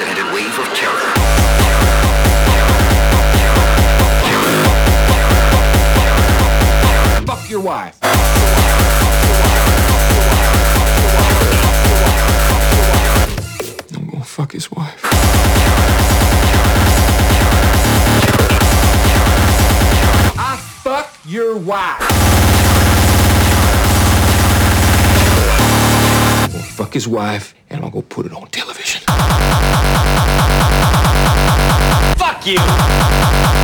unprecedented wave of terror. Fuck your wife. I'm gonna fuck his wife. I fuck your wife. I'm gonna fuck his wife, and I'm gonna put it on television you.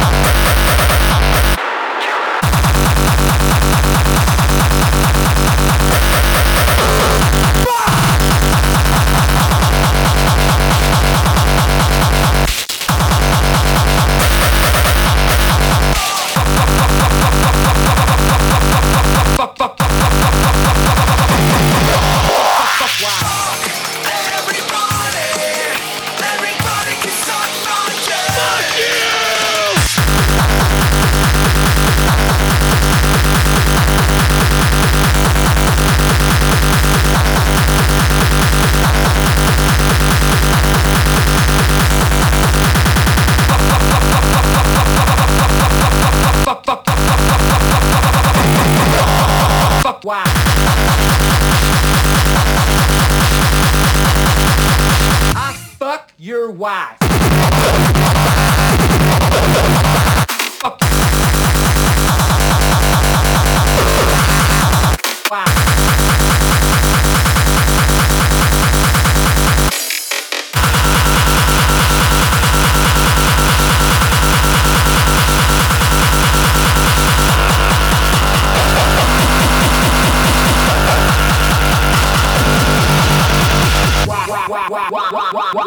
why?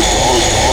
Música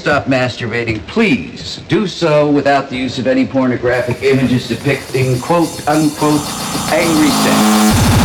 stop masturbating, please do so without the use of any pornographic images depicting quote unquote angry sex.